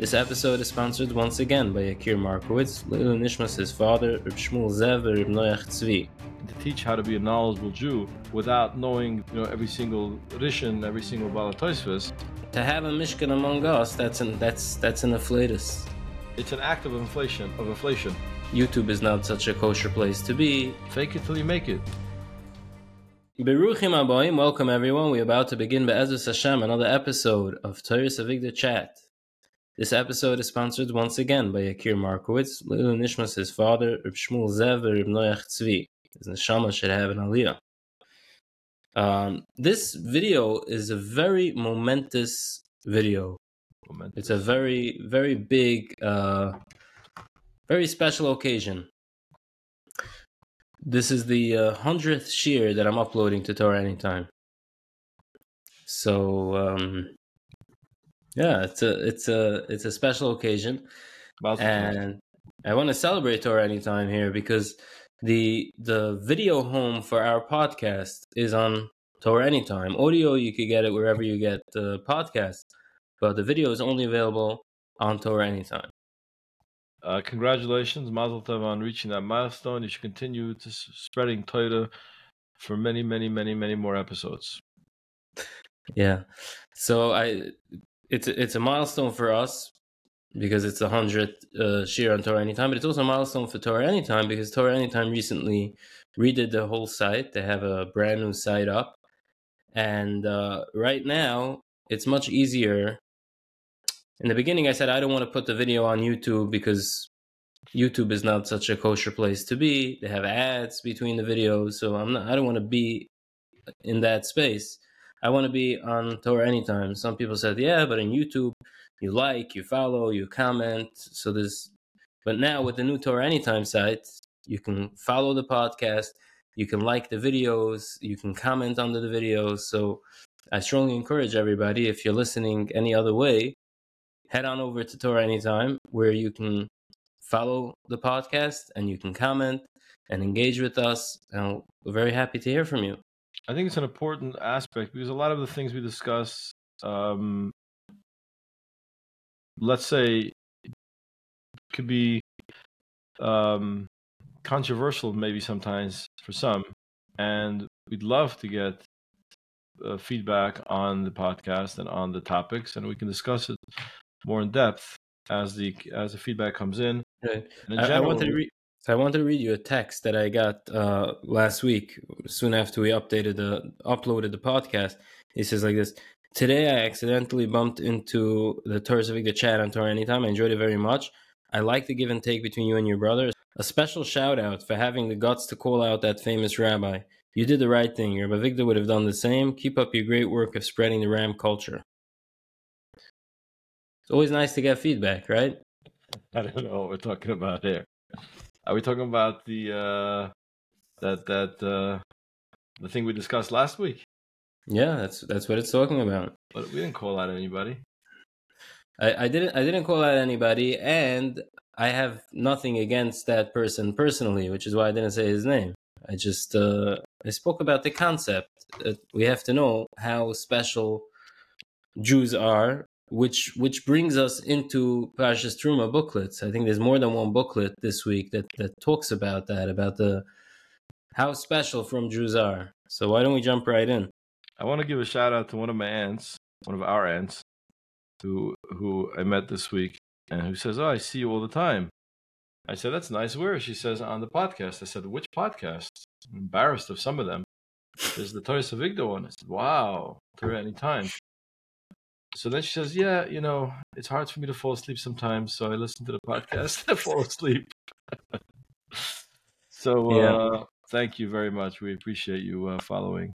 This episode is sponsored once again by Yakir Markowitz, Lil Nishmas, his father, Reb Shmuel Zev, and Reb Noach Tzvi. to teach how to be a knowledgeable Jew without knowing, you know, every single rishon, every single balatoisvis. To have a Mishkan among us, that's an that's that's an afflatus. It's an act of inflation. Of inflation. YouTube is not such a kosher place to be. Fake it till you make it. Beruchim Aboim, welcome everyone. We're about to begin Be'ezus Hashem, another episode of Toras Avigdor Chat. This episode is sponsored once again by Yakir Markowitz, Lil Nishmas, his father, Reb Shmuel Zev, and Reb Noach Tzvi. His neshama should have an aliyah. Um, this video is a very momentous video. Momentous. It's a very, very big, uh, very special occasion. This is the uh, hundredth shear that I'm uploading to Torah Anytime. So um, yeah, it's a it's a it's a special occasion, and I want to celebrate Torah Anytime here because the the video home for our podcast is on Torah Anytime. Audio you could get it wherever you get the podcast, but the video is only available on Torah Anytime. Uh, congratulations, Mazel Tov, on reaching that milestone. You should continue to s- spreading Torah for many, many, many, many more episodes. Yeah. So I it's a- it's a milestone for us because it's a hundredth uh, shir on Torah Anytime, but it's also a milestone for Torah Anytime because Torah Anytime recently redid the whole site. They have a brand new site up, and uh, right now it's much easier. In the beginning, I said I don't want to put the video on YouTube because YouTube is not such a kosher place to be. They have ads between the videos, so I'm not. I don't want to be in that space. I want to be on Torah anytime. Some people said, yeah, but in YouTube, you like, you follow, you comment. So there's, but now with the new Torah anytime site, you can follow the podcast, you can like the videos, you can comment under the videos. So I strongly encourage everybody, if you're listening any other way, head on over to Torah anytime where you can follow the podcast and you can comment and engage with us. And we're very happy to hear from you. I think it's an important aspect because a lot of the things we discuss, um, let's say, could be um, controversial maybe sometimes for some, and we'd love to get uh, feedback on the podcast and on the topics, and we can discuss it more in depth as the as the feedback comes in. Right. And in I, I general, wanted to read. So I want to read you a text that I got uh, last week, soon after we updated the uploaded the podcast. It says like this: Today I accidentally bumped into the Toras Avigdor chat on Torah Anytime. I enjoyed it very much. I like the give and take between you and your brother. A special shout out for having the guts to call out that famous rabbi. You did the right thing. Rabbi Victor would have done the same. Keep up your great work of spreading the Ram culture. It's always nice to get feedback, right? I don't know what we're talking about here. Are we talking about the uh, that that uh, the thing we discussed last week? Yeah, that's that's what it's talking about. But we didn't call out anybody. I, I didn't I didn't call out anybody, and I have nothing against that person personally, which is why I didn't say his name. I just uh, I spoke about the concept. that we have to know how special Jews are, which which brings us into Parshas Truma booklets. I think there's more than one booklet this week that that talks about that, about the how special from Jews are. So why don't we jump right in? I want to give a shout out to one of my aunts, one of our aunts, who who I met this week, and who says, "Oh, I see you all the time." I said, "That's nice." Where? She says, "On the podcast." I said, "Which podcast?" I'm embarrassed of some of them. There's the Toras Avigdor one. I said, "Wow, Torah anytime." So then she says, "Yeah, you know, it's hard for me to fall asleep sometimes, so I listen to the podcast and fall asleep." so, Yeah. uh, thank you very much. We appreciate you uh, following.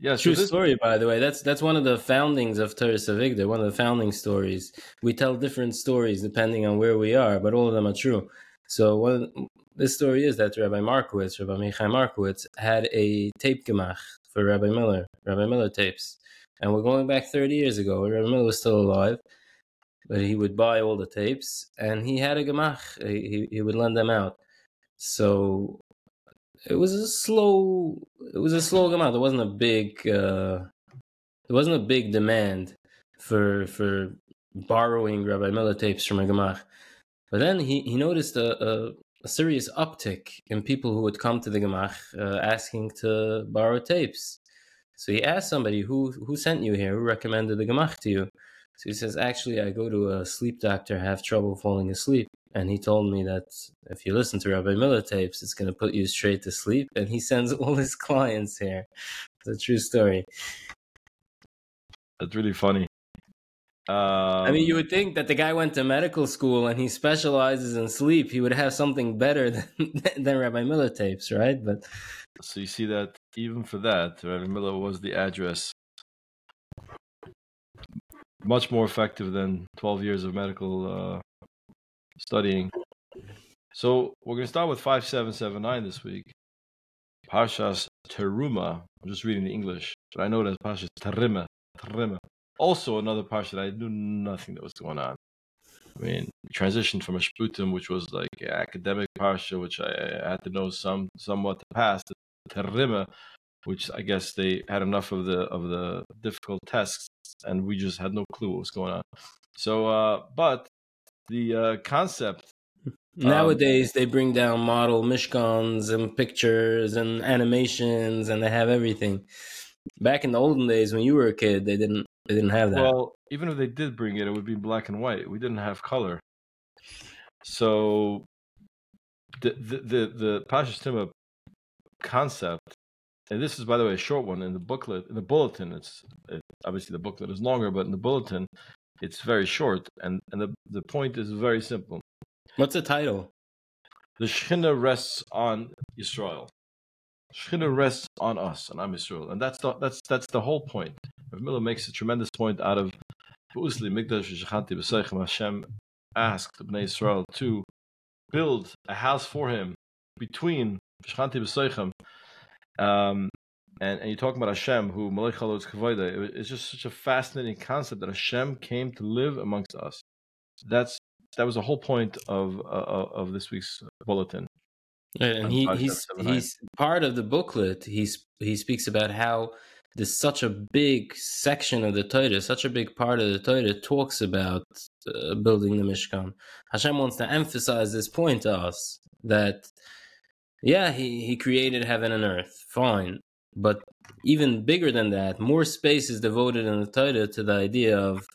Yeah, so True this, story, by the way. That's that's one of the foundings of Toras Avigdor, one of the founding stories. We tell different stories depending on where we are, but all of them are true. So one this story is that Rabbi Markowitz, Rabbi Michael Markowitz, had a tape gemach for Rabbi Miller, Rabbi Miller tapes. And we're going back 30 years ago. Rabbi Miller was still alive, but he would buy all the tapes, and he had a gemach. He, he would lend them out. So it was a slow it was a slow gemach. there wasn't a big uh there wasn't a big demand for for borrowing Rabbi Miller tapes from a Gemach. But then he, he noticed a, a, a, serious uptick in people who would come to the Gemach uh, asking to borrow tapes. So he asked somebody, who, who sent you here? Who recommended the Gemach to you? So he says, actually, I go to a sleep doctor, have trouble falling asleep. And he told me that if you listen to Rabbi Miller tapes, it's going to put you straight to sleep. And he sends all his clients here. It's a true story. That's really funny. Um, I mean, you would think that the guy went to medical school and he specializes in sleep. He would have something better than, than Rabbi Miller tapes, right? But so you see that even for that, Rabbi Miller was the address. Much more effective than 12 years of medical uh, studying. So we're going to start with 5779 this week. Parshas Teruma. I'm just reading the English, but I know that's Parshas Terima. Terima. Also, another parsha that I knew nothing that was going on. I mean, transitioned from a Shputim, which was like academic parsha, which I, had to know some somewhat to pass, to which I guess they had enough of the of the difficult tests, and we just had no clue what was going on. So, uh, but the uh, concept Nowadays, um, they bring down model mishkans and pictures and animations, and they have everything. Back in the olden days, when you were a kid, they didn't they didn't have that. Well, even if they did bring it, it would be black and white. We didn't have color. So the the the, the Pashas concept, and this is by the way a short one in the booklet in the bulletin. It's it, obviously the booklet is longer, but in the bulletin, it's very short, and and the the point is very simple. What's the title? The Shechina rests on Israel. Shechina rests on us, and I'm Israel, and that's the that's that's the whole point. Rav Miller makes a tremendous point out of Usli Migdash Hashem asked the Bnei Israel to build a house for him between Shechanti um, and, and you're talking about Hashem, who Malach Chalotz Kavoida. It's just such a fascinating concept that Hashem came to live amongst us. That's that was the whole point of uh, of this week's bulletin. And he, he's he's part of the booklet. He's he speaks about how there's such a big section of the Torah, such a big part of the Torah talks about uh, building the Mishkan. Hashem wants to emphasize this point to us that, yeah, he, he created heaven and earth, fine. But even bigger than that, more space is devoted in the Torah to the idea of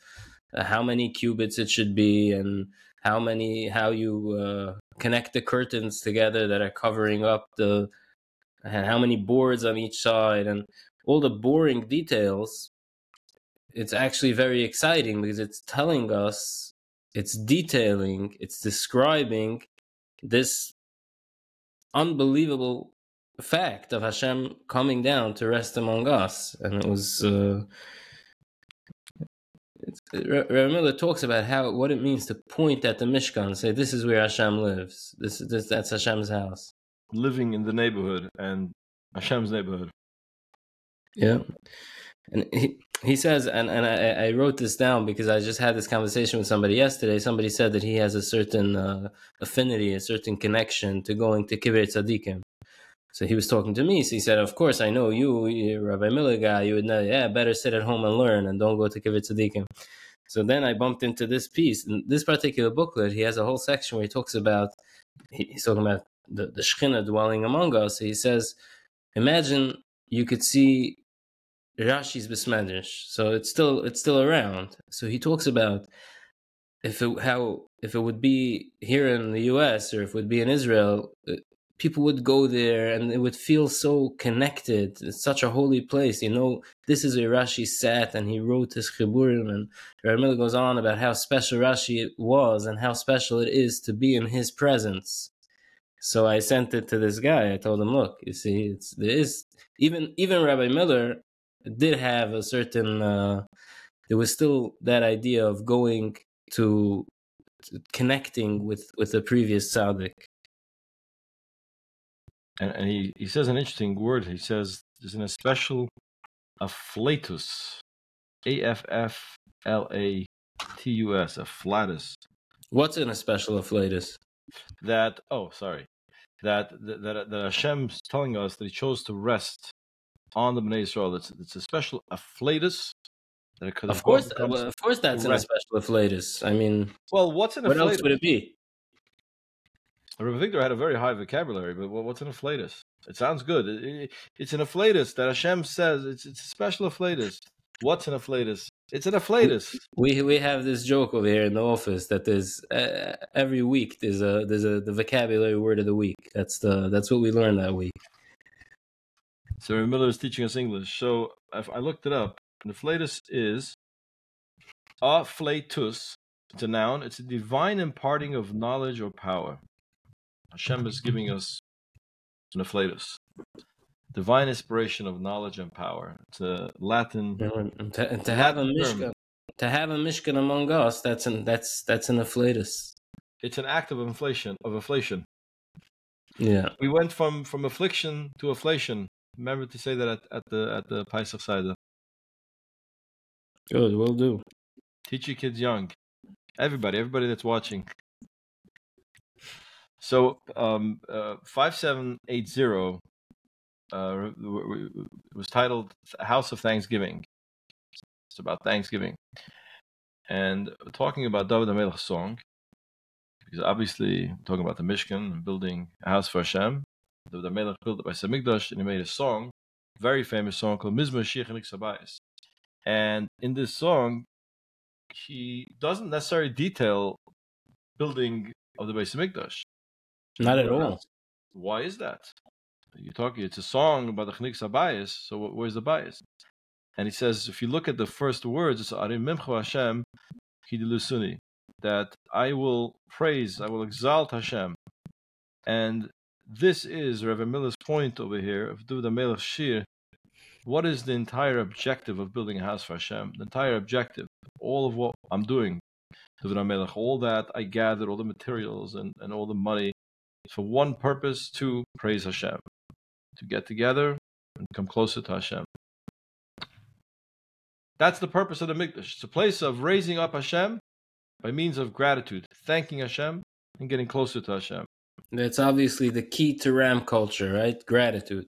uh, how many cubits it should be and how many, how you uh, connect the curtains together that are covering up the, and how many boards on each side and all the boring details, it's actually very exciting because it's telling us, it's detailing, it's describing this unbelievable fact of Hashem coming down to rest among us. And it was. Uh, Miller talks about how what it means to point at the Mishkan and say, "This is where Hashem lives. This, this that's Hashem's house." Living in the neighborhood and Hashem's neighborhood. Yeah. And he, he says, and, and I, I wrote this down because I just had this conversation with somebody yesterday. Somebody said that he has a certain uh, affinity, a certain connection to going to Kivrei Tzaddikim. So he was talking to me. So he said, Of course, I know you, you're Rabbi Miller guy. You would know, yeah, better sit at home and learn and don't go to Kivrei Tzaddikim. So then I bumped into this piece. In this particular booklet, he has a whole section where he talks about, he's talking about the, the Shekhinah dwelling among us. He says, Imagine you could see Rashi's Besmedrish, so it's still it's still around. So he talks about if it, how if it would be here in the U.S. or if it would be in Israel, uh, people would go there and it would feel so connected. It's such a holy place. You know, this is where Rashi sat and he wrote his Chiburim. And Ramil goes on about how special Rashi was and how special it is to be in his presence. So I sent it to this guy. I told him, look, you see, it's there is even even Rabbi Miller did have a certain uh, there was still that idea of going to, to connecting with with the previous tzaddik. And, and he, he says an interesting word. He says there's an especial afflatus, A F F L A T U S, afflatus. What's in a special afflatus? That oh sorry, that that that, that Hashem's telling us that He chose to rest on the Bnei Israel. It's, it's a special afflatus That it could Of course, becomes- of course, that's in a special afflatus. I mean, well, what's an what else afflatus? would it be? Rabbi Victor had a very high vocabulary, but what's an afflatus? It sounds good. It- it- it's an afflatus that Hashem says it's it's a special afflatus. What's an afflatus? It's an afflatus. We we have this joke over here in the office that there's uh, every week there's a there's a the vocabulary word of the week. That's the that's what we learned that week. So Rabbi Miller is teaching us English. So if I looked it up. An afflatus is afflatus. It's a noun. It's a divine imparting of knowledge or power. Hashem is giving us an afflatus. Divine inspiration of knowledge and power. It's a Latin and to, and to have a Latin term. mishkan, to have a mishkan among us, that's an that's that's an afflatus. it's an act of inflation of inflation. Yeah, We went from from affliction to inflation. Remember to say that at, at the at the Pesach side. good, we'll do. Teach your kids young. Everybody, everybody that's watching. So, um, uh, five seven eight zero, uh, w- w- was titled "House of Thanksgiving." It's about Thanksgiving, and talking about David HaMelech's song, because obviously we're talking about the Mishkan and building a house for Hashem. David HaMelech built it by Samikdash, and he made a song, very famous song called Mizmor Shir Chelik Sabayis. And in this song, he doesn't necessarily detail building of the Beis Hamikdash. Not at all. Why is that? You're talking. It's a song about the Chnik Sabayis. So where's the bias? And he says, if you look at the first words, it's Arim Mimchu Hashem Hidilusuni, that I will praise, I will exalt Hashem. And this is Rev. Miller's point over here of Duda Melech Shir. What is the entire objective of building a house for Hashem? The entire objective, all of what I'm doing, Melech, all that I gathered, all the materials and, and all the money, for one purpose to praise Hashem, to get together and come closer to Hashem. That's the purpose of the Mikdash. It's a place of raising up Hashem by means of gratitude, thanking Hashem and getting closer to Hashem. That's obviously the key to Ram culture, right? Gratitude.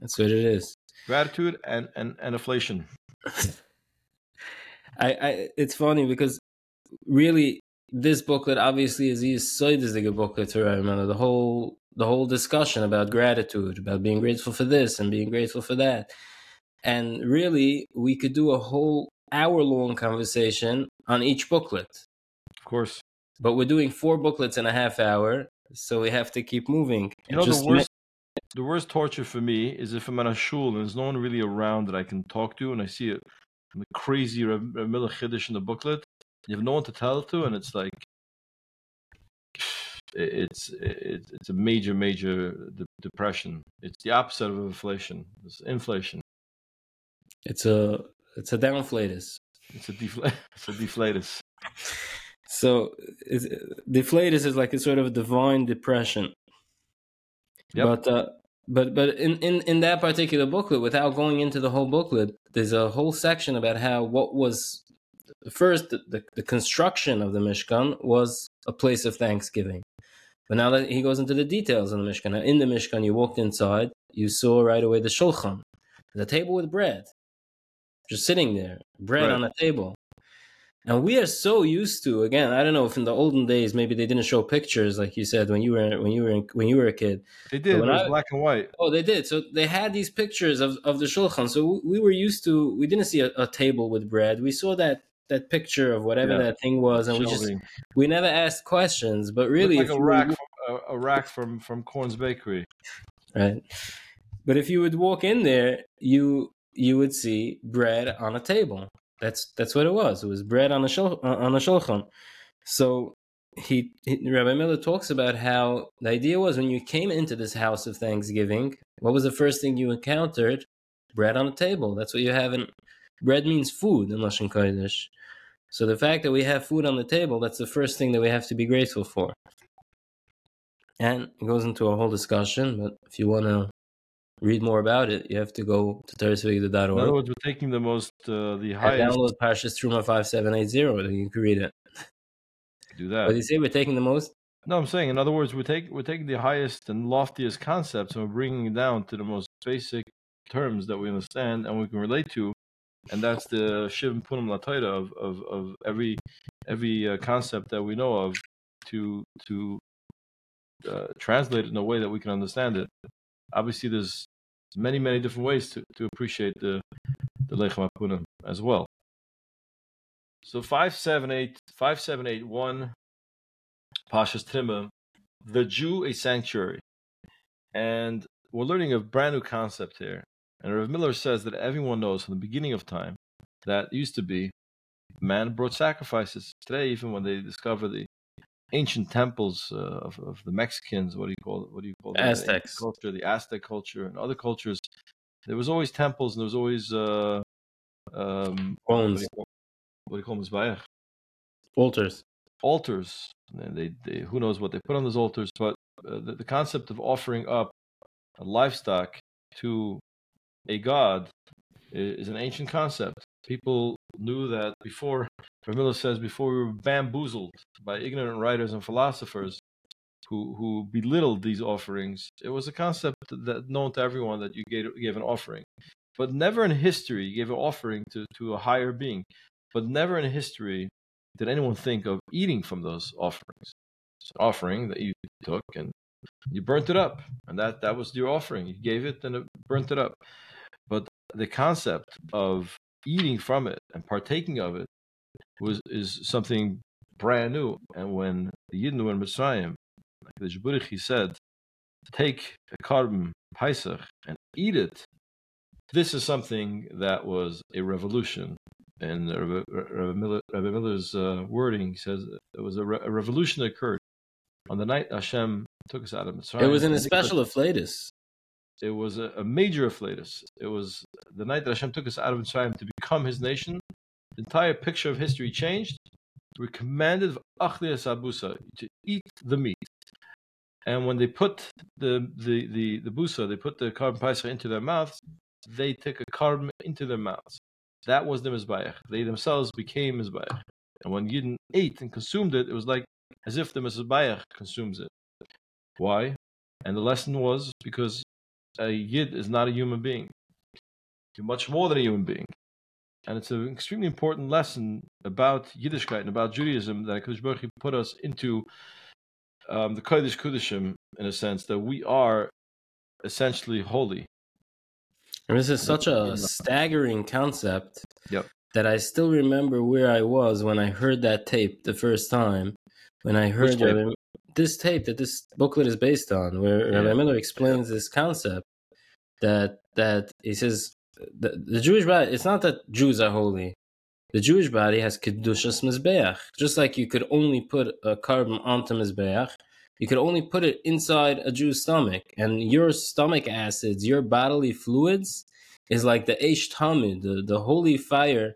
That's what it is. Gratitude and, and, and inflation. I, I it's funny because really this booklet obviously is is so is a good booklet to remember the whole the whole discussion about gratitude about being grateful for this and being grateful for that and really we could do a whole hour long conversation on each booklet Of course. but we're doing four booklets in a half hour so we have to keep moving You know, Just the worst, the worst torture for me is if I'm at a shul and there's no one really around that I can talk to, and I see a, a crazy Miller Chiddush in the booklet. You have no one to tell it to, and it's like it's it's it's a major major de- depression. It's the opposite of inflation. It's inflation. it's a it's a downflatus It's a defla- it's a deflatus. So it's, deflatus is like a sort of divine depression. Yep. But uh, but but in, in in that particular booklet, without going into the whole booklet, there's a whole section about how what was first the, the, the construction of the Mishkan was a place of thanksgiving. But now that he goes into the details of the Mishkan, now in the Mishkan, you walked inside, you saw right away the shulchan, the table with bread, just sitting there, bread Right. on a table. And we are so used to again. I don't know if in the olden days maybe they didn't show pictures like you said when you were when you were when you were a kid. They did. It was I- black and white. Oh, they did. So they had these pictures of, of the shulchan. So we were used to. We didn't see a, a table with bread. We saw that that picture of whatever Yeah. that thing was, and we just we never asked questions. But really, like a rack, from, a, a rack from from Korn's Bakery. right? But if you would walk in there, you you would see bread on a table. That's that's what it was. It was bread on a shul, uh, on a shulchan. So he, he Rabbi Miller talks about how the idea was when you came into this house of Thanksgiving, what was the first thing you encountered? Bread on a table. That's what you have in bread means food in Lashon Kodesh. So the fact that we have food on the table, that's the first thing that we have to be grateful for. And it goes into a whole discussion, but if you want to read more about it, you have to go to In other words, we're taking the most, uh, the and highest. download Parshas Truma 5780, then you can read it. Do What that. do you say? We're taking the most? No, I'm saying, in other words, we're taking we're taking the highest and loftiest concepts and we're bringing it down to the most basic terms that we understand and we can relate to, and that's the Shivim Punim Lataita of, of, of every every uh, concept that we know of to to uh, translate it in a way that we can understand it. Obviously, there's many many different ways to, to appreciate the the Lechem Punim as well. So five seven eight five seven eight one Pashas Tima, the Jew a sanctuary, and we're learning a brand new concept here. And Rav Miller says that everyone knows from the beginning of time that used to be man brought sacrifices. Today, even when they discover the ancient temples uh, of, of the Mexicans, what do you call it? What do you call it? Aztecs the culture, the Aztec culture, and other cultures. There was always temples, and there was always uh, um, bones. What do you call them? Altars. Altars. And they, they, who knows what they put on those altars, but uh, the, the concept of offering up a livestock to a god is an ancient concept. People knew that before, Vermilla says, before we were bamboozled by ignorant writers and philosophers who, who belittled these offerings, it was a concept that known to everyone that you gave, gave an offering. But never in history you gave an offering to, to a higher being. But never in history did anyone think of eating from those offerings. It's an offering that you took and you burnt it up, and that that was your offering. You gave it and it burnt it up. But the concept of eating from it and partaking of it was is something brand new. And when the Yidden were in Mitzrayim, like the Jabburich, he said, take a korban Pesach and eat it. This is something that was a revolution. And Rabbi, Miller, Miller's uh, wording says it was a, re- a revolution that occurred on the night Hashem took us out of Mitzrayim. It was in a special afflatus. It was a, a, major afflatus. It was the night that Hashem took us out of Mitzrayim to become His nation. The entire picture of history changed. We're commanded abusa to eat the meat. And when they put the the the, the busa, they put the korban paisa into their mouths. They took a korban into their mouths. That was the mizbayach. They themselves became mizbayach. And when Yidden ate and consumed it, it was like as if the mizbayach consumes it. Why? And the lesson was because a Yid is not a human being. You're much more than a human being. And it's an extremely important lesson about Yiddishkeit and about Judaism that Kodesh Baruch put us into um, the Kodesh Kodeshim in a sense that we are essentially holy. And this is such a staggering concept yep. that I still remember where I was when I heard that tape the first time. When I heard tape? This tape that this booklet is based on, where yeah. Rabbi Miller explains this concept that that he says the, the Jewish body. It's not that Jews are holy. The Jewish body has kedushas mizbeach. Just like you could only put a korban onto mizbeach, you could only put it inside a Jew's stomach, and your stomach acids, your bodily fluids, is like the Eish Tamid, the, the holy fire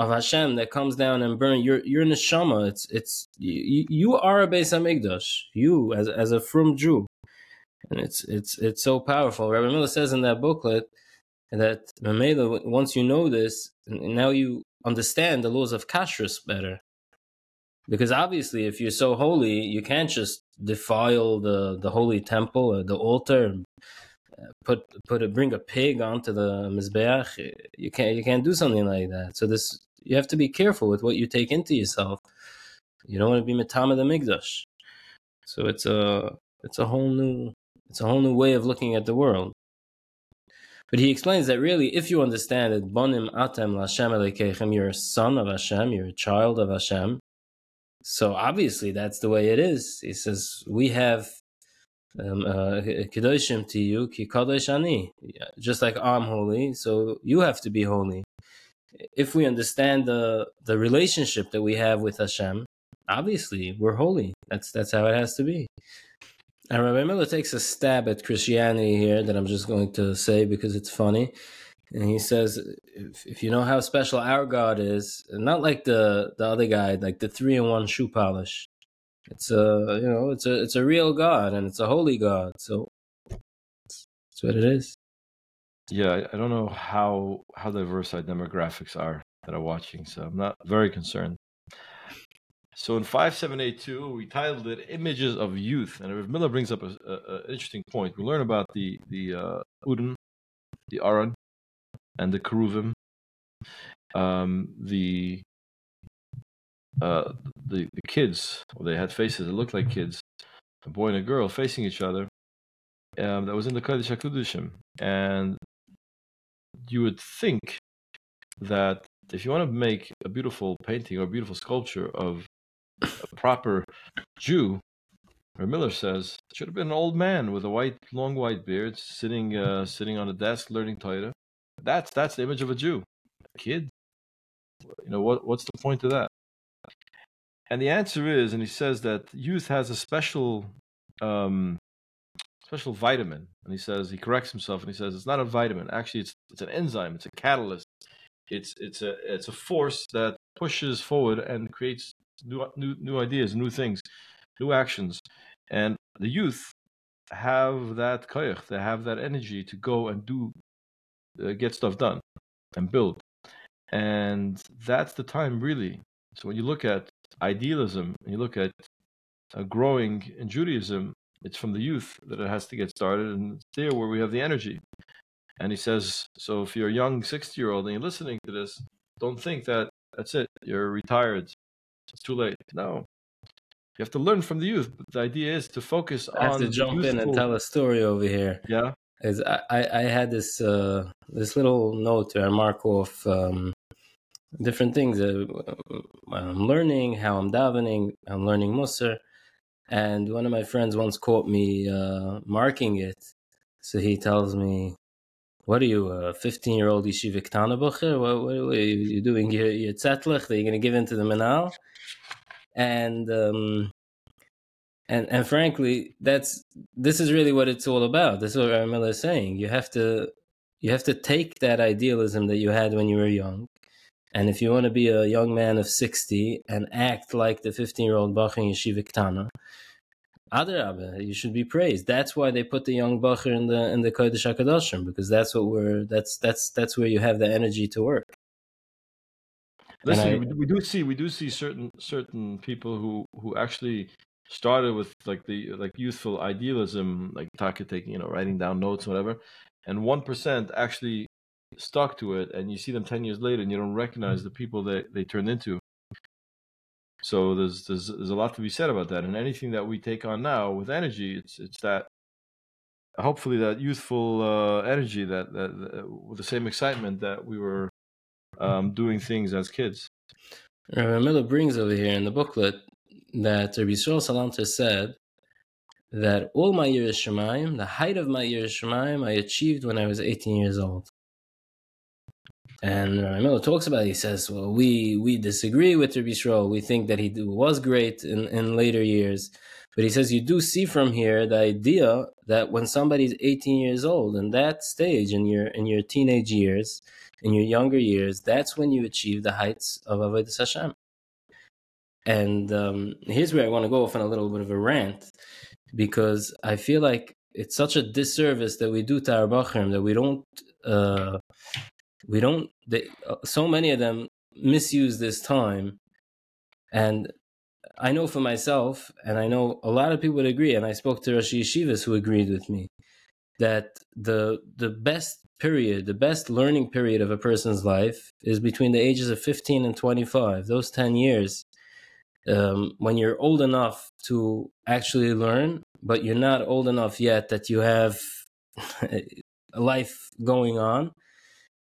of Hashem that comes down and burns your your neshama. It's it's you, you are a Beis Hamikdash. You as as a from Jew, and it's it's it's so powerful. Rabbi Miller says in that booklet that Mamela, once you know this, now you understand the laws of kashrus better. Because obviously, if you're so holy, you can't just defile the, the holy temple or the altar, uh, put put a bring a pig onto the mizbeach. You can't you can't do something like that. So this you have to be careful with what you take into yourself. You don't want to be metama the migdash. So it's a it's a whole new it's a whole new way of looking at the world. But he explains that really, if you understand it, bonim atem lashem elekechem, you're a son of Hashem, you're a child of Hashem. So obviously, that's the way it is. He says we have um, uh, kedoshim to you, ki kadosh ani. Just like I'm holy, so you have to be holy. If we understand the the relationship that we have with Hashem, obviously we're holy. That's that's how it has to be. And Rabbi Miller takes a stab at Christianity here that I'm just going to say because it's funny. And he says, if, if you know how special our God is, not like the, the other guy, like the three in one shoe polish. It's a you know it's a it's a real God and it's a holy God. So that's what it is. Yeah, I don't know how how diverse our demographics are that are watching, so I'm not very concerned. So in 5782, we titled it "Images of Youth," and Miller brings up an interesting point. We learn about the the uh, Udin, the Aron, and the Keruvim, um, the uh, the the kids, well, they had faces that looked like kids, a boy and a girl facing each other. Um, that was in the Kodesh Hakudushim, and you would think that if you want to make a beautiful painting or a beautiful sculpture of a proper Jew, or Miller says, it should have been an old man with a white, long white beard, sitting uh, sitting on a desk learning Torah. That's that's the image of a Jew. A kid, you know what? What's the point of that? And the answer is, and he says that youth has a special um, special vitamin. And he says he corrects himself and he says it's not a vitamin. Actually, it's it's an enzyme. It's a catalyst. It's it's a it's a force that pushes forward and creates new new new ideas, new things, new actions. And the youth have that koyach, they have that energy to go and do, uh, get stuff done, and build. And that's the time, really. So when you look at idealism, you look at uh, growing in Judaism, it's from the youth that it has to get started, and it's there where we have the energy. And he says, so if you're a young 60 year old and you're listening to this, don't think that that's it, you're retired, it's too late. No. You have to learn from the youth. But the idea is to focus I have on to jump youthful... in and tell a story over here. Yeah. Is I, I had this uh, this little note where I mark off um, different things. Uh, I'm learning, how I'm davening, I'm learning Musar. And one of my friends once caught me uh, marking it. So he tells me, what are you, a 15 year old yeshiva ktana bucher? What, what, are you doing your, your zetlich that you're going to give into the manal? And, um, and, and frankly, that's, this is really what it's all about. This is what Ramila is saying. You have to, you have to take that idealism that you had when you were young. And if you want to be a young man of 60 and act like the 15 year old Bach in Yeshiva Ktana, Adrabah, you should be praised. That's why they put the young bacher in the in the Kodesh Hakadoshim because that's what we're that's that's that's where you have the energy to work. Listen, I, we, we do see we do see certain certain people who who actually started with like the like youthful idealism, like Taka taking you know writing down notes, whatever, and one percent actually stuck to it, and you see them ten years later, and you don't recognize mm-hmm. the people that they turned into. So there's there's there's a lot to be said about that, and anything that we take on now with energy, it's it's that hopefully that youthful uh, energy that, that, that, with the same excitement that we were um, doing things as kids. Rabbi Miller brings over here in the booklet that Rabbi Yisrael Salanter said that all my Yiras Shamayim, the height of my Yiras Shamayim, I achieved when I was 18 years old. And Rabbi Miller talks about it. He says, "Well, we we disagree with Rabbi Yisrael. We think that he was great in, in later years, but he says you do see from here the idea that when somebody's 18 years old, in that stage, in your in your teenage years, in your younger years, that's when you achieve the heights of avodas Hashem." And um, here's where I want to go off on a little bit of a rant, because I feel like it's such a disservice that we do to our bachrim that we don't. Uh, we don't they, uh, so many of them misuse this time. And i know for myself and i know a lot of people would agree and i spoke to Rosh Yeshivas who agreed with me that the the best period the best learning period of a person's life is between the ages of 15 and 25 those 10 years um, when you're old enough to actually learn but you're not old enough yet that you have a life going on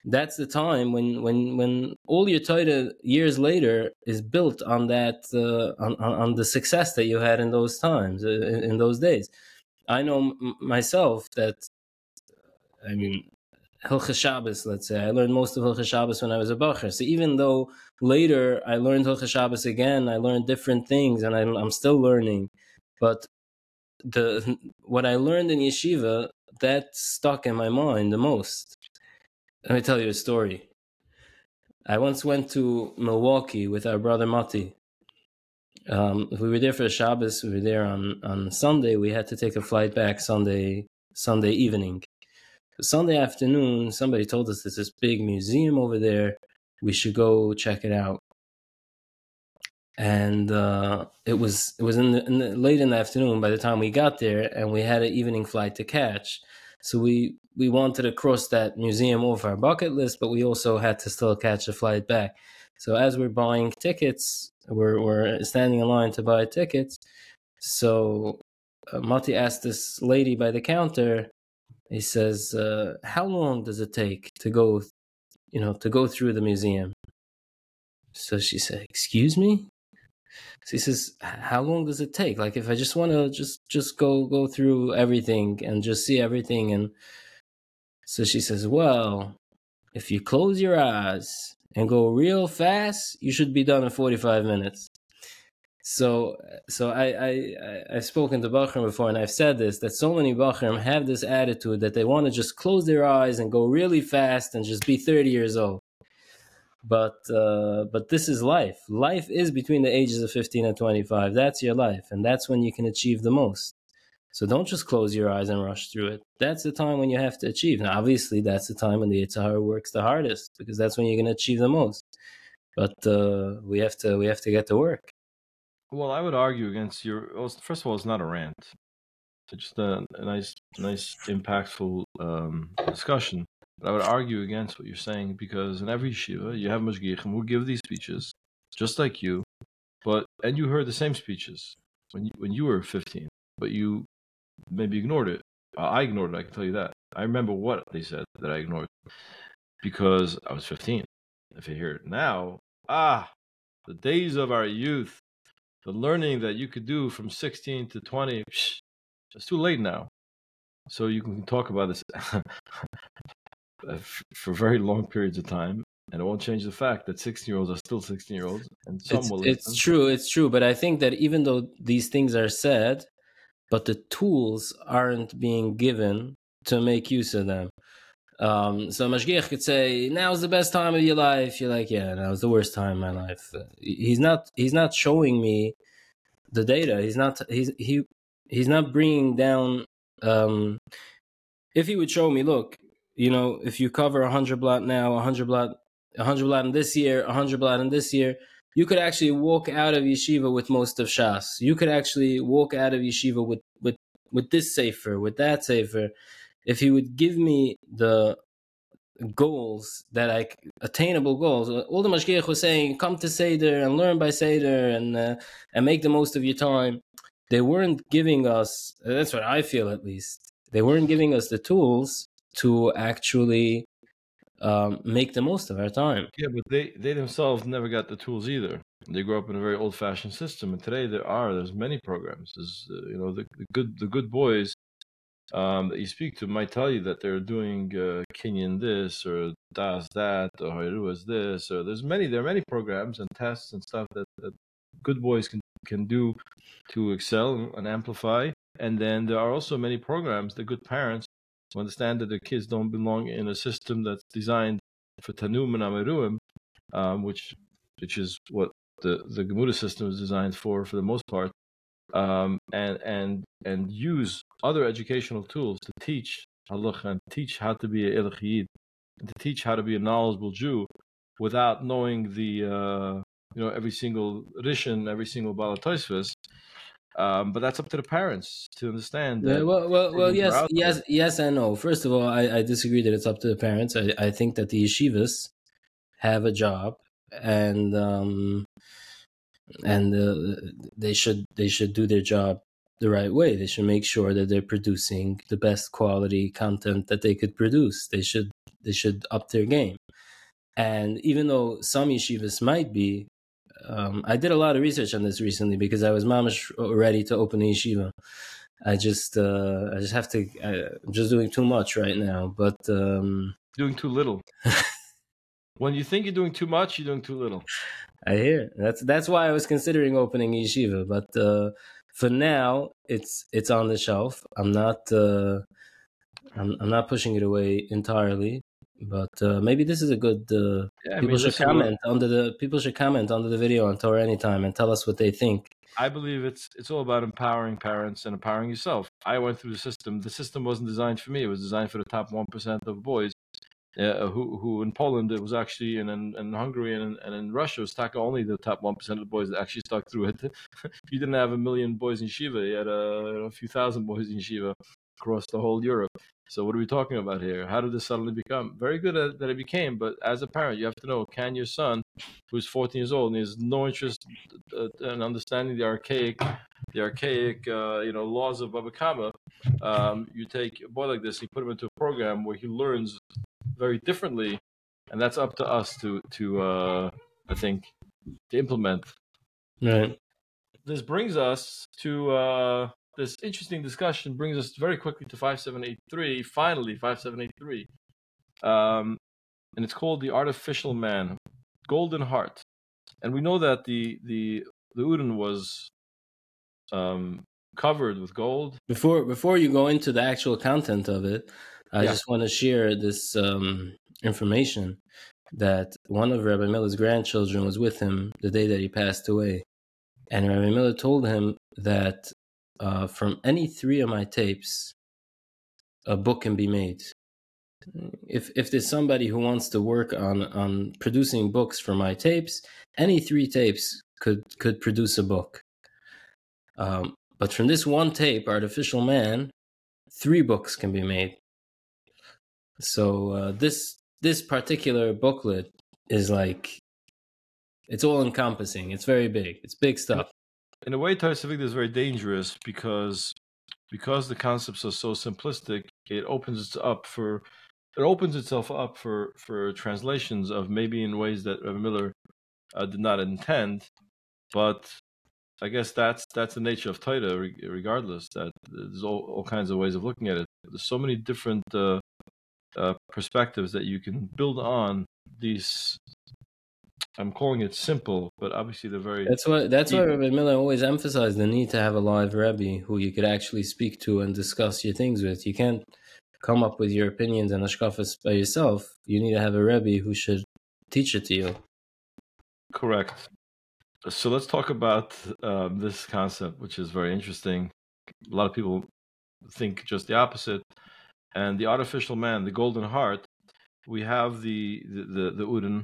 that's the time when when when all your Torah years later is built on that uh, on on the success that you had in those times uh, in, in, those days. I know m- myself that I mean Hilchas Shabbos, let's say I learned most of Hilchas Shabbos when I was a bacher. So even though later I learned Hilchas Shabbos again, I learned different things, and I'm, I'm still learning. But the what I learned in yeshiva that stuck in my mind the most let me tell you a story. I once went to Milwaukee with our brother Mati. Um, we were there for Shabbos. We were there on, on Sunday. We had to take a flight back Sunday Sunday evening. Sunday afternoon, somebody told us there's this big museum over there. We should go check it out. And uh, it was it was in the, in the, late in the afternoon by the time we got there, and we had an evening flight to catch. So we we wanted to cross that museum off our bucket list, but we also had to still catch a flight back. So as we're buying tickets, we're we're standing in line to buy tickets. So uh, Mati asked this lady by the counter. He says, uh, "How long does it take to go, you know, to go through the museum?" So she said, "Excuse me." So he says, "How long does it take? Like, if I just want to just just go go through everything and just see everything." And so she says, "Well, if you close your eyes and go real fast, you should be done in forty five minutes." So, so I I I've spoken to Bachram before, and I've said this that so many Bachram have this attitude that they want to just close their eyes and go really fast and just be thirty years old but uh, but this is life. Life is between the ages of 15 and 25. That's your life, and that's when you can achieve the most. So don't just close your eyes and rush through it. That's the time when you have to achieve. Now, obviously, that's the time when the Yetzer works the hardest because that's when you're going to achieve the most. But uh, we have to we have to get to work. Well, I would argue against your. First of all, it's not a rant. It's just a, a nice, nice, impactful um, discussion. But I would argue against what you're saying because in every shiva you have mashgichim who give these speeches, just like you, but and you heard the same speeches when you, when you were 15, but you maybe ignored it. Uh, I ignored it. I can tell you that. I remember what they said that I ignored because I was 15. If you hear it now, ah, the days of our youth, the learning that you could do from 16 to 20, psh, it's too late now. So you can talk about this for very long periods of time and it won't change the fact that 16 year olds are still 16 year olds and some it's, will it's true it's true but i think that even though these things are said but the tools aren't being given to make use of them. Um, so mashgiach could say now's the best time of your life. You're like yeah now now's the worst time in my life. Uh, he's not he's not showing me the data. He's not he's he he's not bringing down um, if he would show me look you know, if you cover 100 blot now, 100 blot, 100 blot in this year, 100 blot in this year, you could actually walk out of yeshiva with most of Shas. You could actually walk out of yeshiva with, with, with this safer, with that safer. If he would give me the goals that I attainable goals. All the mashgiach was saying, come to Seder and learn by Seder and uh, and make the most of your time. They weren't giving us. That's what I feel, at least. They weren't giving us the tools to actually um, make the most of our time. Yeah, but they, they themselves never got the tools either. They grew up in a very old fashioned system, and today there are there's many programs. There's uh, you know the, the, good the good boys um, that you speak to might tell you that they're doing uh, Kenyan this or Das that or is this or there's many there are many programs and tests and stuff that, that good boys can can do to excel and amplify. And then there are also many programs that good parents to understand that the kids don't belong in a system that's designed for Tanum and Amiruim, um, which which is what the the Gemuda system is designed for for the most part, um, and and and use other educational tools to teach halacha and teach how to be a elachiyid, and to teach how to be a knowledgeable Jew, without knowing the uh, you know every single rishon, every single balatoisvis, um, but that's up to the parents to understand. Yeah, well, well, well, yes, yes, yes, and no. First of all, I, I disagree that it's up to the parents. I, I think that the yeshivas have a job, and um, and uh, they should they should do their job the right way. They should make sure that they're producing the best quality content that they could produce. They should they should up their game. And even though some yeshivas might be um, I did a lot of research on this recently because I was mamish ready to open a yeshiva. I just uh, I just have to. I, am just doing too much right now, but um, doing too little. when you think you're doing too much, you're doing too little. I hear that's that's why I was considering opening yeshiva, but uh, for now it's it's on the shelf. I'm not uh, I'm, I'm not pushing it away entirely but uh, maybe this is a good. Uh, yeah, people mean, should comment under the people should comment under the video on Torah anytime and tell us what they think. I believe it's it's all about empowering parents and empowering yourself. I went through the system. The system wasn't designed for me. It was designed for the top one percent of boys. Uh, who who in Poland it was actually and in, in Hungary and in, and in Russia it was only the top one percent of the boys that actually stuck through it. you didn't have a million boys in Shiva, you had a, a few thousand boys in Shiva across the whole Europe. So what are we talking about here? How did this suddenly become? Very good at, that it became, but as a parent, you have to know: can your son, who's 14 years old and has no interest uh, in understanding the archaic, the archaic, uh, you know, laws of Baba Kama, um, you take a boy like this, you put him into a program where he learns very differently, and that's up to us to to uh, I think to implement. Right. This brings us to uh, this interesting discussion. Brings us very quickly to five seven eight three. Finally, five seven eight three, um, and it's called the Artificial Man, Golden Heart, and we know that the the the Udin was um, covered with gold. Before before you go into the actual content of it, I Yeah. just want to share this um, information that one of Rabbi Miller's grandchildren was with him the day that he passed away, and Rabbi Miller told him that uh, from any three of my tapes, a book can be made. If if there's somebody who wants to work on on producing books for my tapes, any three tapes could could produce a book. Um, but from this one tape, Artificial Man, three books can be made. So uh, this this particular booklet is like it's all encompassing. It's very big. It's big stuff. In a way, Toras Avigdor is very dangerous because because the concepts are so simplistic, it opens it up for it opens itself up for for translations of maybe in ways that Miller uh, did not intend, but I guess that's that's the nature of re- Regardless, that there's all, all kinds of ways of looking at it. There's so many different uh, uh, perspectives that you can build on these. I'm calling it simple, but obviously they're very That's why that's why Deep. Rabbi Miller always emphasized the need to have a live Rebbe who you could actually speak to and discuss your things with. You can't come up with your opinions and hashkafas by yourself. You need to have a Rebbe who should teach it to you. Correct. So let's talk about um, this concept, which is very interesting. A lot of people think just the opposite. And the artificial man, the golden heart, we have the the the, the Udin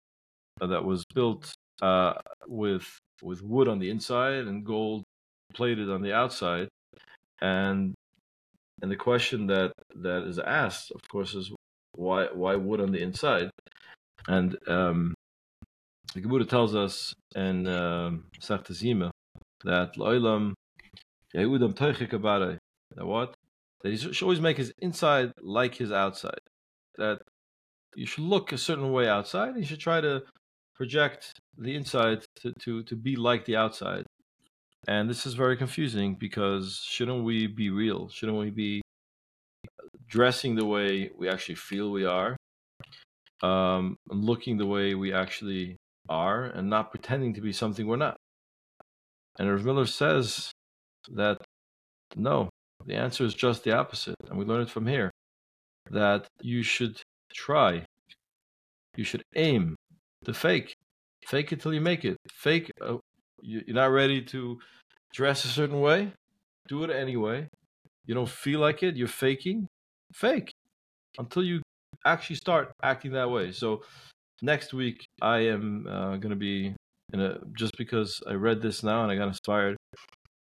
that was built uh, with with wood on the inside and gold plated on the outside. And and the question that that is asked, of course, is why why wood on the inside? And um, the Gemara tells us in um, Sefta Zima that Lo'ilam Yehudam Teichik Kabare. That what? That he should always make his inside like his outside. That you should look a certain way outside. And you should try to project the inside to, to, to be like the outside. And this is very confusing because shouldn't we be real? Shouldn't we be dressing the way we actually feel we are? Um, looking the way we actually are and not pretending to be something we're not. And Rav Miller says that no, the answer is just the opposite. And we learn it from here that you should try, you should aim to fake. Fake it till you make it. Fake, uh, you- you're not ready to dress a certain way, do it anyway. You don't feel like it, you're faking. Fake until you actually start acting that way. So next week I am uh, going to be in a just because I read this now and I got inspired.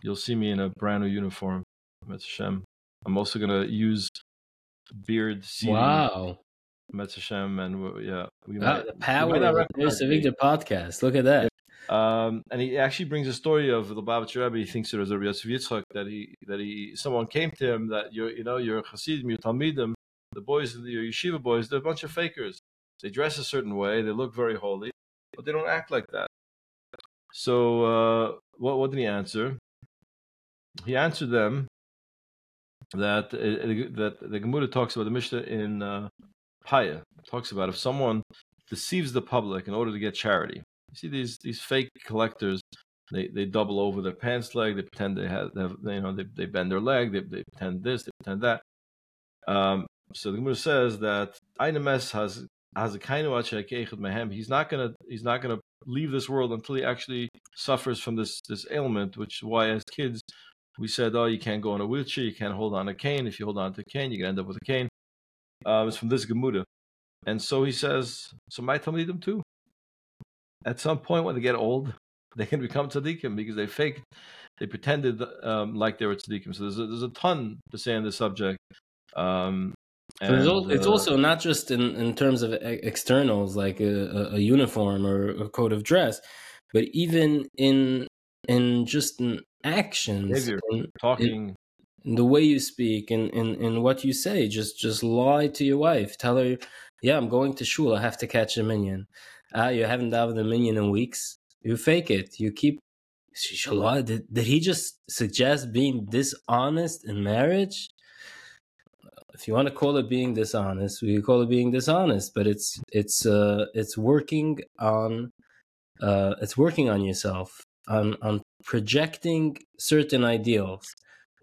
You'll see me in a brand new uniform. Metz Hashem. I'm also going to use beard seeding. Wow. Metz Hashem, and we- yeah, we Wow, might, the you power of the recognize There's a. Victor podcast. Look at that. Um, and he actually brings a story of the Lubavitcher Rebbe. He thinks it was a Yosef Yitzchak that he that he someone came to him that you're you know you're Hasidim, you're Talmidim, the boys, your yeshiva boys, they're a bunch of fakers. They dress a certain way, they look very holy, but they don't act like that. So uh, what what did he answer? He answered them that uh, that the Gemara talks about the Mishnah in uh, Peah talks about if someone deceives the public in order to get charity. You see these these fake collectors. They they double over their pants leg. They pretend they have, they have you know they, they bend their leg. They they pretend this. They pretend that. Um, so the Gemara says that Einames has has a kind of mehem. He's not gonna he's not gonna leave this world until he actually suffers from this this ailment. Which is why as kids we said, oh, you can't go in a wheelchair. You can't hold on a cane. If you hold on to a cane, you can end up with a cane. Um, it's from this Gemara. And so he says, so my Talmidim too. At some point when they get old, they can become tzaddikim because they faked, they pretended um, like they were tzaddikim. So there's a, there's a ton to say on this subject. Um, it's, al- it's uh, also not just in, in terms of e- externals like a, a- uniform or a code of dress, but even in in just in actions, Behavior. in, talking. in the way you speak, and in, in, what you say. Just just lie to your wife. Tell her, "Yeah, I'm going to shul. I have to catch a minion." Ah, you haven't davened a minion in weeks. You fake it. You keep. Shalom, Did, did he just suggest being dishonest in marriage? if you want to call it being dishonest, we call it being dishonest. But it's it's uh it's working on uh it's working on yourself on on projecting certain ideals.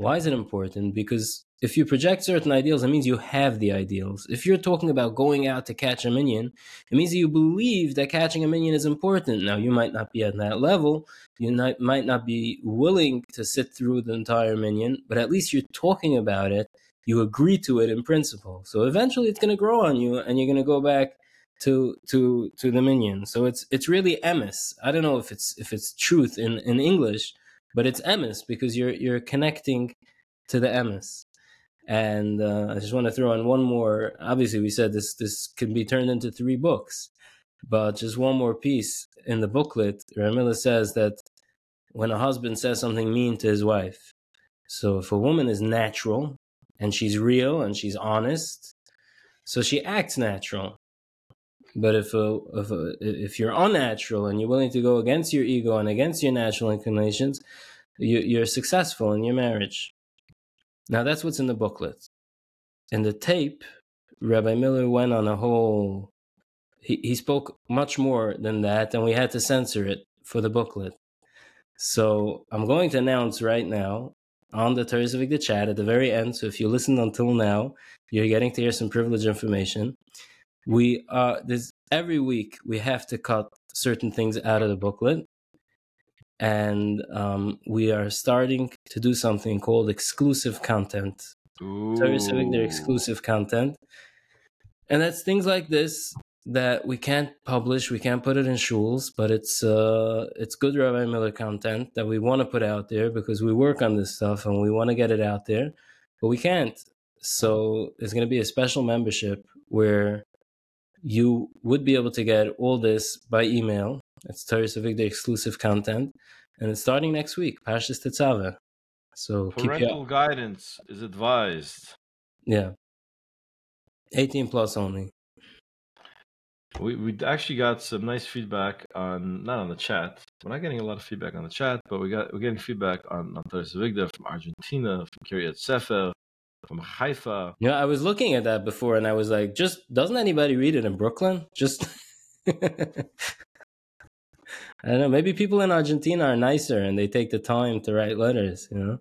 Why is it important? Because if you project certain ideals, it means you have the ideals. If you're talking about going out to catch a minion, it means that you believe that catching a minion is important. Now, you might not be at that level. You not, might not be willing to sit through the entire minion, but at least you're talking about it you agree to it in principle. So eventually it's going to grow on you and you're going to go back to to to the minion. So it's it's really emes. I don't know if it's if it's truth in in English, but it's emes because you're you're connecting to the emes. And uh, I just want to throw in one more. Obviously, we said this this can be turned into three books, but just one more piece in the booklet. Rav Miller says that when a husband says something mean to his wife, so if a woman is natural, and she's real and she's honest so she acts natural but if a, if uh, a, if you're unnatural and you're willing to go against your ego and against your natural inclinations you, you're successful in your marriage now that's what's in the booklet in the tape rabbi miller went on a whole he, he spoke much more than that and we had to censor it for the booklet so i'm going to announce right now on the Civic the chat at the very end. So if you listened until now, you're getting to hear some privileged information. We are this every week we have to cut certain things out of the booklet. And um, we are starting to do something called exclusive content. Torah Civic, they're serving their exclusive content. And that's things like this that we can't publish, we can't put it in shuls, but it's uh it's good Rabbi Miller content that we want to put out there because we work on this stuff and we want to get it out there, but we can't. So it's going to be a special membership where you would be able to get all this by email. It's Torah the exclusive content, and it's starting next week. Pashas Tetzava. So parental guidance is advised. Yeah, 18 plus only. We we actually got some nice feedback on not on the chat. We're not getting a lot of feedback on the chat, but we got we're getting feedback on on Toras Avigdor from Argentina, from Kiryat Sefer, from Haifa. Yeah, I was looking at that before, and I was like, just doesn't anybody read it in Brooklyn? Just I don't know. Maybe people in Argentina are nicer and they take the time to write letters. You know.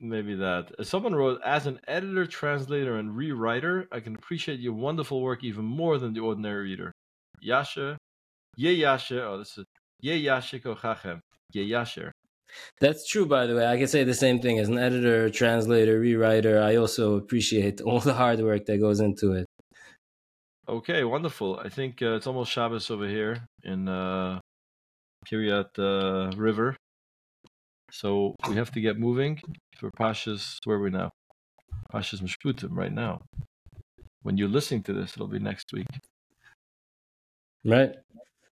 Maybe that. Someone wrote, as an editor, translator, and rewriter, I can appreciate your wonderful work even more than the ordinary reader. Yasha, Ye Yasha, oh, this is Ye Yasha Kochachem, Ye Yasher. That's true, by the way. I can say the same thing as an editor, translator, rewriter. I also appreciate all the hard work that goes into it. Okay, wonderful. I think uh, it's almost Shabbos over here in uh, Kiryat uh, River. So we have to get moving for Pasha's. Where are we now? Pasha's Mishpatim right now. When you're listening to this, it'll be next week. Right.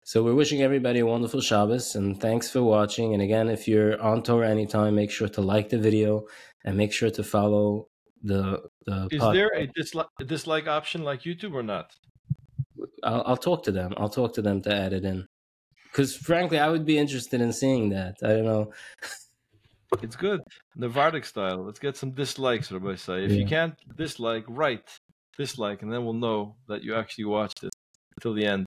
So we're wishing everybody a wonderful Shabbos and thanks for watching. And again, if you're on Torah anytime, make sure to like the video and make sure to follow the the. Is pod- there a dislike, a dislike option like YouTube or not? I'll, I'll talk to them. I'll talk to them to add it in. Because frankly, I would be interested in seeing that. I don't know. It's good. Navardic style. Let's get some dislikes, Rabbi say. If Yeah. you can't dislike, write dislike, and then we'll know that you actually watched it till the end.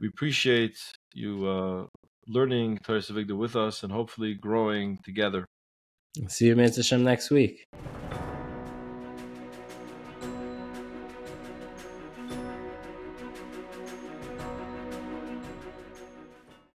We appreciate you uh, learning Torah with us and hopefully growing together. See you, Mitzvah next week.